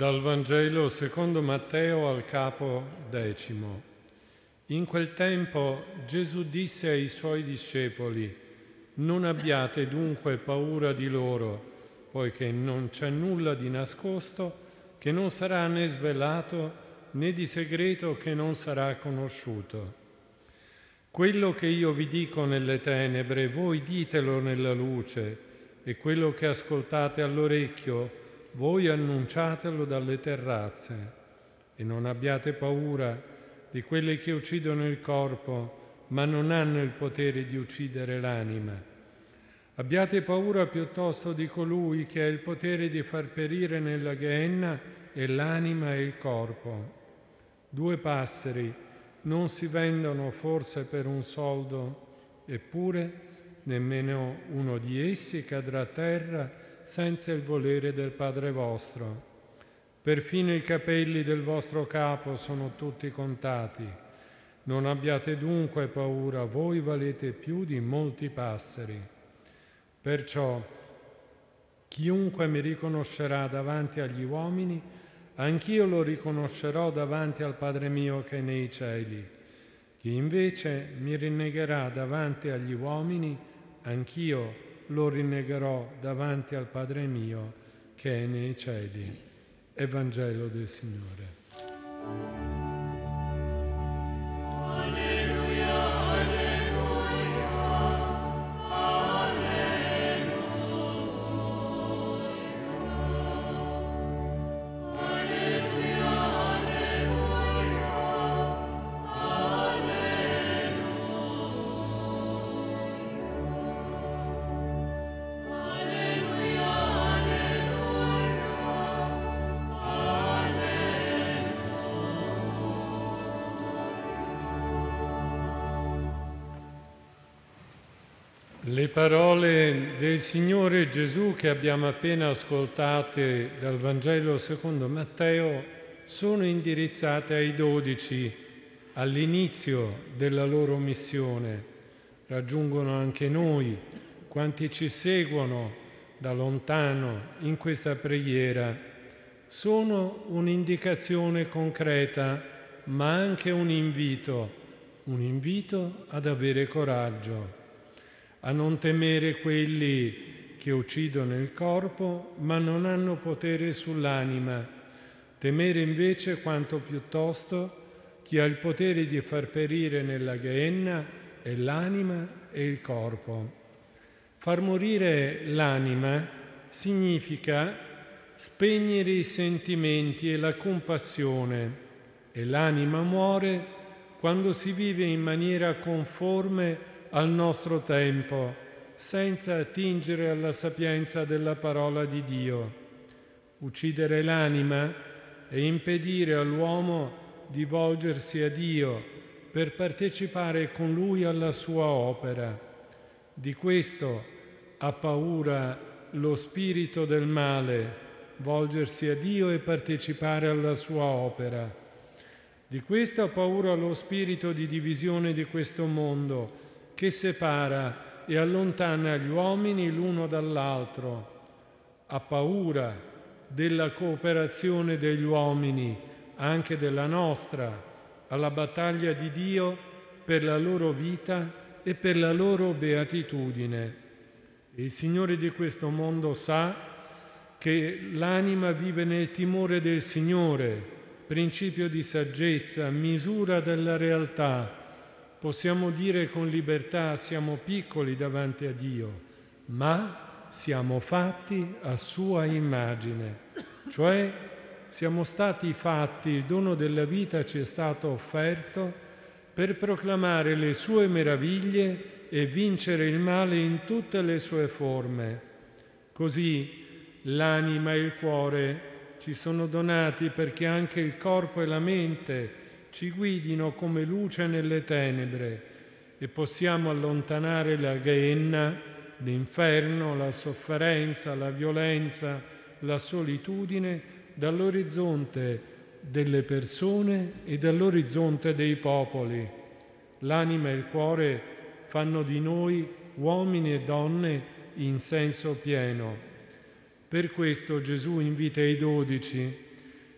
Dal Vangelo secondo Matteo al capo decimo. In quel tempo Gesù disse ai suoi discepoli, non abbiate dunque paura di loro, poiché non c'è nulla di nascosto che non sarà né svelato né di segreto che non sarà conosciuto. Quello che io vi dico nelle tenebre, voi ditelo nella luce, e quello che ascoltate all'orecchio, voi annunciatelo dalle terrazze. E non abbiate paura di quelli che uccidono il corpo, ma non hanno il potere di uccidere l'anima. Abbiate paura piuttosto di colui che ha il potere di far perire nella ghenna e l'anima e il corpo. Due passeri non si vendono forse per un soldo, eppure nemmeno uno di essi cadrà a terra senza il volere del Padre vostro. Perfino i capelli del vostro capo sono tutti contati. Non abbiate dunque paura, voi valete più di molti passeri. Perciò chiunque mi riconoscerà davanti agli uomini, anch'io lo riconoscerò davanti al Padre mio che è nei cieli. Chi invece mi rinnegherà davanti agli uomini, anch'io lo rinnegherò davanti al Padre mio che è nei cieli. Evangelo del Signore. Le parole del Signore Gesù che abbiamo appena ascoltate dal Vangelo secondo Matteo sono indirizzate ai dodici all'inizio della loro missione. Raggiungono anche noi, quanti ci seguono da lontano in questa preghiera. Sono un'indicazione concreta, ma anche un invito, un invito ad avere coraggio a non temere quelli che uccidono il corpo ma non hanno potere sull'anima, temere invece quanto piuttosto chi ha il potere di far perire nella ghenna è l'anima e il corpo. Far morire l'anima significa spegnere i sentimenti e la compassione e l'anima muore quando si vive in maniera conforme al nostro tempo, senza attingere alla sapienza della parola di Dio. Uccidere l'anima è impedire all'uomo di volgersi a Dio per partecipare con Lui alla sua opera. Di questo ha paura lo spirito del male, volgersi a Dio e partecipare alla sua opera. Di questo ha paura lo spirito di divisione di questo mondo, che separa e allontana gli uomini l'uno dall'altro. Ha paura della cooperazione degli uomini, anche della nostra, alla battaglia di Dio per la loro vita e per la loro beatitudine. Il Signore di questo mondo sa che l'anima vive nel timore del Signore, principio di saggezza, misura della realtà, possiamo dire con libertà siamo piccoli davanti a Dio, ma siamo fatti a sua immagine, cioè siamo stati fatti, il dono della vita ci è stato offerto per proclamare le sue meraviglie e vincere il male in tutte le sue forme. Così l'anima e il cuore ci sono donati perché anche il corpo e la mente ci guidino come luce nelle tenebre e possiamo allontanare la ghenna, l'inferno, la sofferenza, la violenza, la solitudine dall'orizzonte delle persone e dall'orizzonte dei popoli. L'anima e il cuore fanno di noi uomini e donne in senso pieno. Per questo Gesù invita i dodici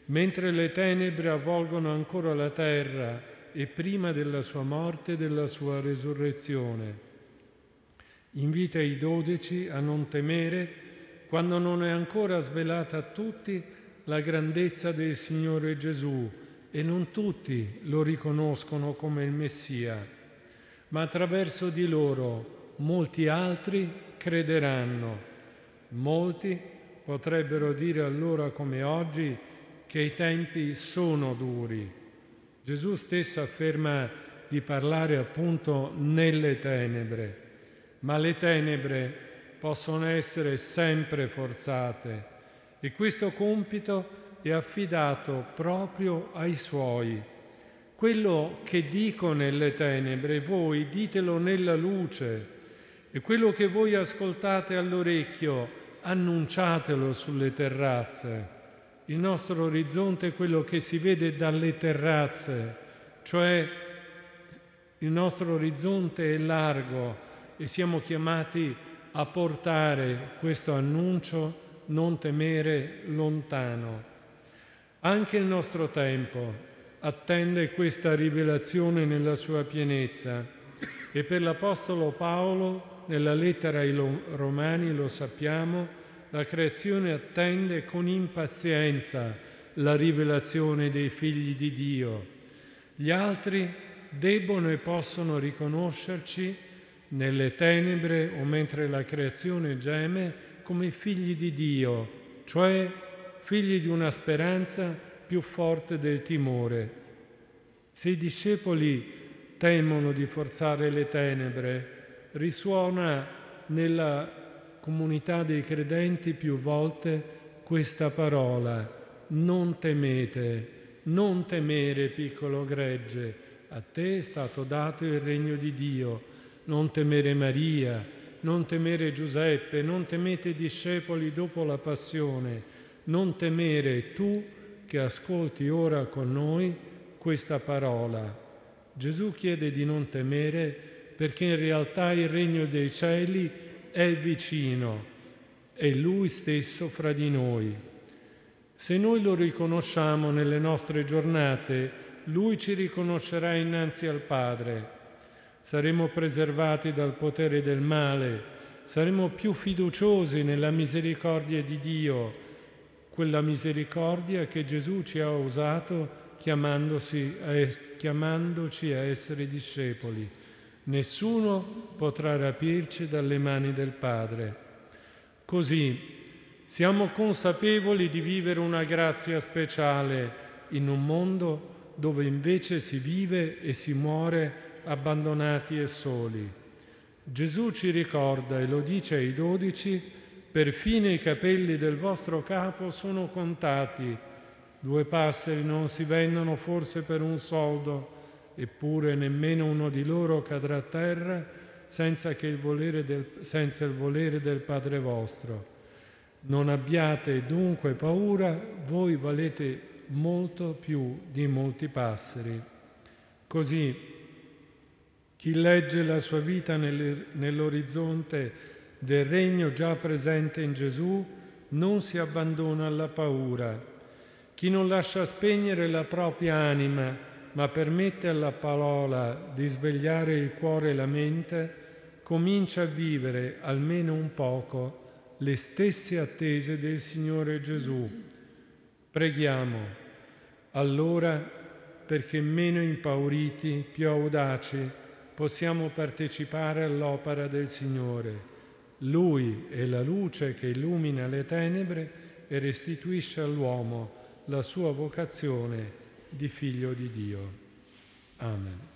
mentre le tenebre avvolgono ancora la terra e prima della sua morte e della sua resurrezione. Invita i dodici a non temere quando non è ancora svelata a tutti la grandezza del Signore Gesù e non tutti lo riconoscono come il Messia, ma attraverso di loro molti altri crederanno. Molti potrebbero dire allora come oggi che i tempi sono duri. Gesù stesso afferma di parlare appunto nelle tenebre, ma le tenebre possono essere sempre forzate e questo compito è affidato proprio ai suoi. Quello che dico nelle tenebre, voi ditelo nella luce e quello che voi ascoltate all'orecchio, annunciatelo sulle terrazze. Il nostro orizzonte è quello che si vede dalle terrazze, cioè il nostro orizzonte è largo e siamo chiamati a portare questo annuncio, non temere, lontano. Anche il nostro tempo attende questa rivelazione nella sua pienezza e per l'Apostolo Paolo, nella lettera ai Romani, lo sappiamo, la creazione attende con impazienza la rivelazione dei figli di Dio. Gli altri debbono e possono riconoscerci nelle tenebre o mentre la creazione geme come figli di Dio, cioè figli di una speranza più forte del timore. Se i discepoli temono di forzare le tenebre, risuona nella comunità dei credenti più volte questa parola, non temete, non temere piccolo gregge, a te è stato dato il regno di Dio, non temere Maria, non temere Giuseppe, non temete i discepoli dopo la passione, non temere tu che ascolti ora con noi questa parola. Gesù chiede di non temere perché in realtà il regno dei cieli è vicino, è Lui stesso fra di noi. Se noi lo riconosciamo nelle nostre giornate, Lui ci riconoscerà innanzi al Padre. Saremo preservati dal potere del male, saremo più fiduciosi nella misericordia di Dio, quella misericordia che Gesù ci ha usato chiamandoci a essere discepoli. Nessuno potrà rapirci dalle mani del Padre. Così siamo consapevoli di vivere una grazia speciale in un mondo dove invece si vive e si muore abbandonati e soli. Gesù ci ricorda e lo dice ai dodici, perfino i capelli del vostro capo sono contati, due passeri non si vendono forse per un soldo, eppure nemmeno uno di loro cadrà a terra senza, il del, senza il volere del Padre vostro. Non abbiate dunque paura, voi valete molto più di molti passeri. Così chi legge la sua vita nell'orizzonte del regno già presente in Gesù non si abbandona alla paura. Chi non lascia spegnere la propria anima ma permette alla parola di svegliare il cuore e la mente, comincia a vivere almeno un poco le stesse attese del Signore Gesù. Preghiamo allora perché meno impauriti, più audaci, possiamo partecipare all'opera del Signore. Lui è la luce che illumina le tenebre e restituisce all'uomo la sua vocazione di figlio di Dio. Amen.